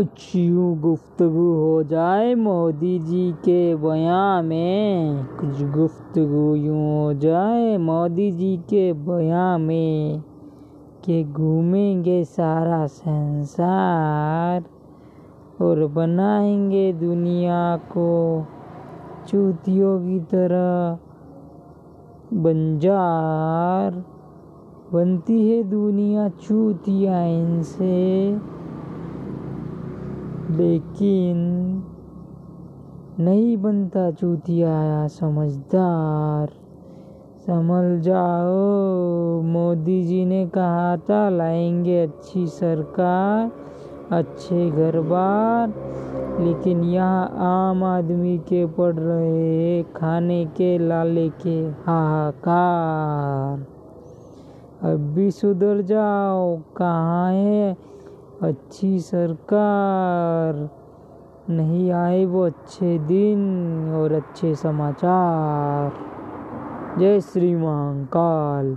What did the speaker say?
कुछ यूँ गुफ्तगू हो जाए मोदी जी के बयां में। कुछ गुफ्तगू यूँ हो जाए मोदी जी के बयां में कि घूमेंगे सारा संसार और बनाएँगे दुनिया को। चूतियों की तरह बंजार बनती है दुनिया, चूतिया इनसे। लेकिन नहीं बनता चूतिया, समझदार। समझ जाओ, मोदी जी ने कहा था, लाएँगे अच्छी सरकार, अच्छे घर बार लेकिन यहाँ आम आदमी के पड़ रहे खाने के लाले के हाहाकार। अब भी सुधर जाओ, कहाँ है अच्छी सरकार नहीं आए वो अच्छे दिन और अच्छे समाचार। जय श्री महाकाल।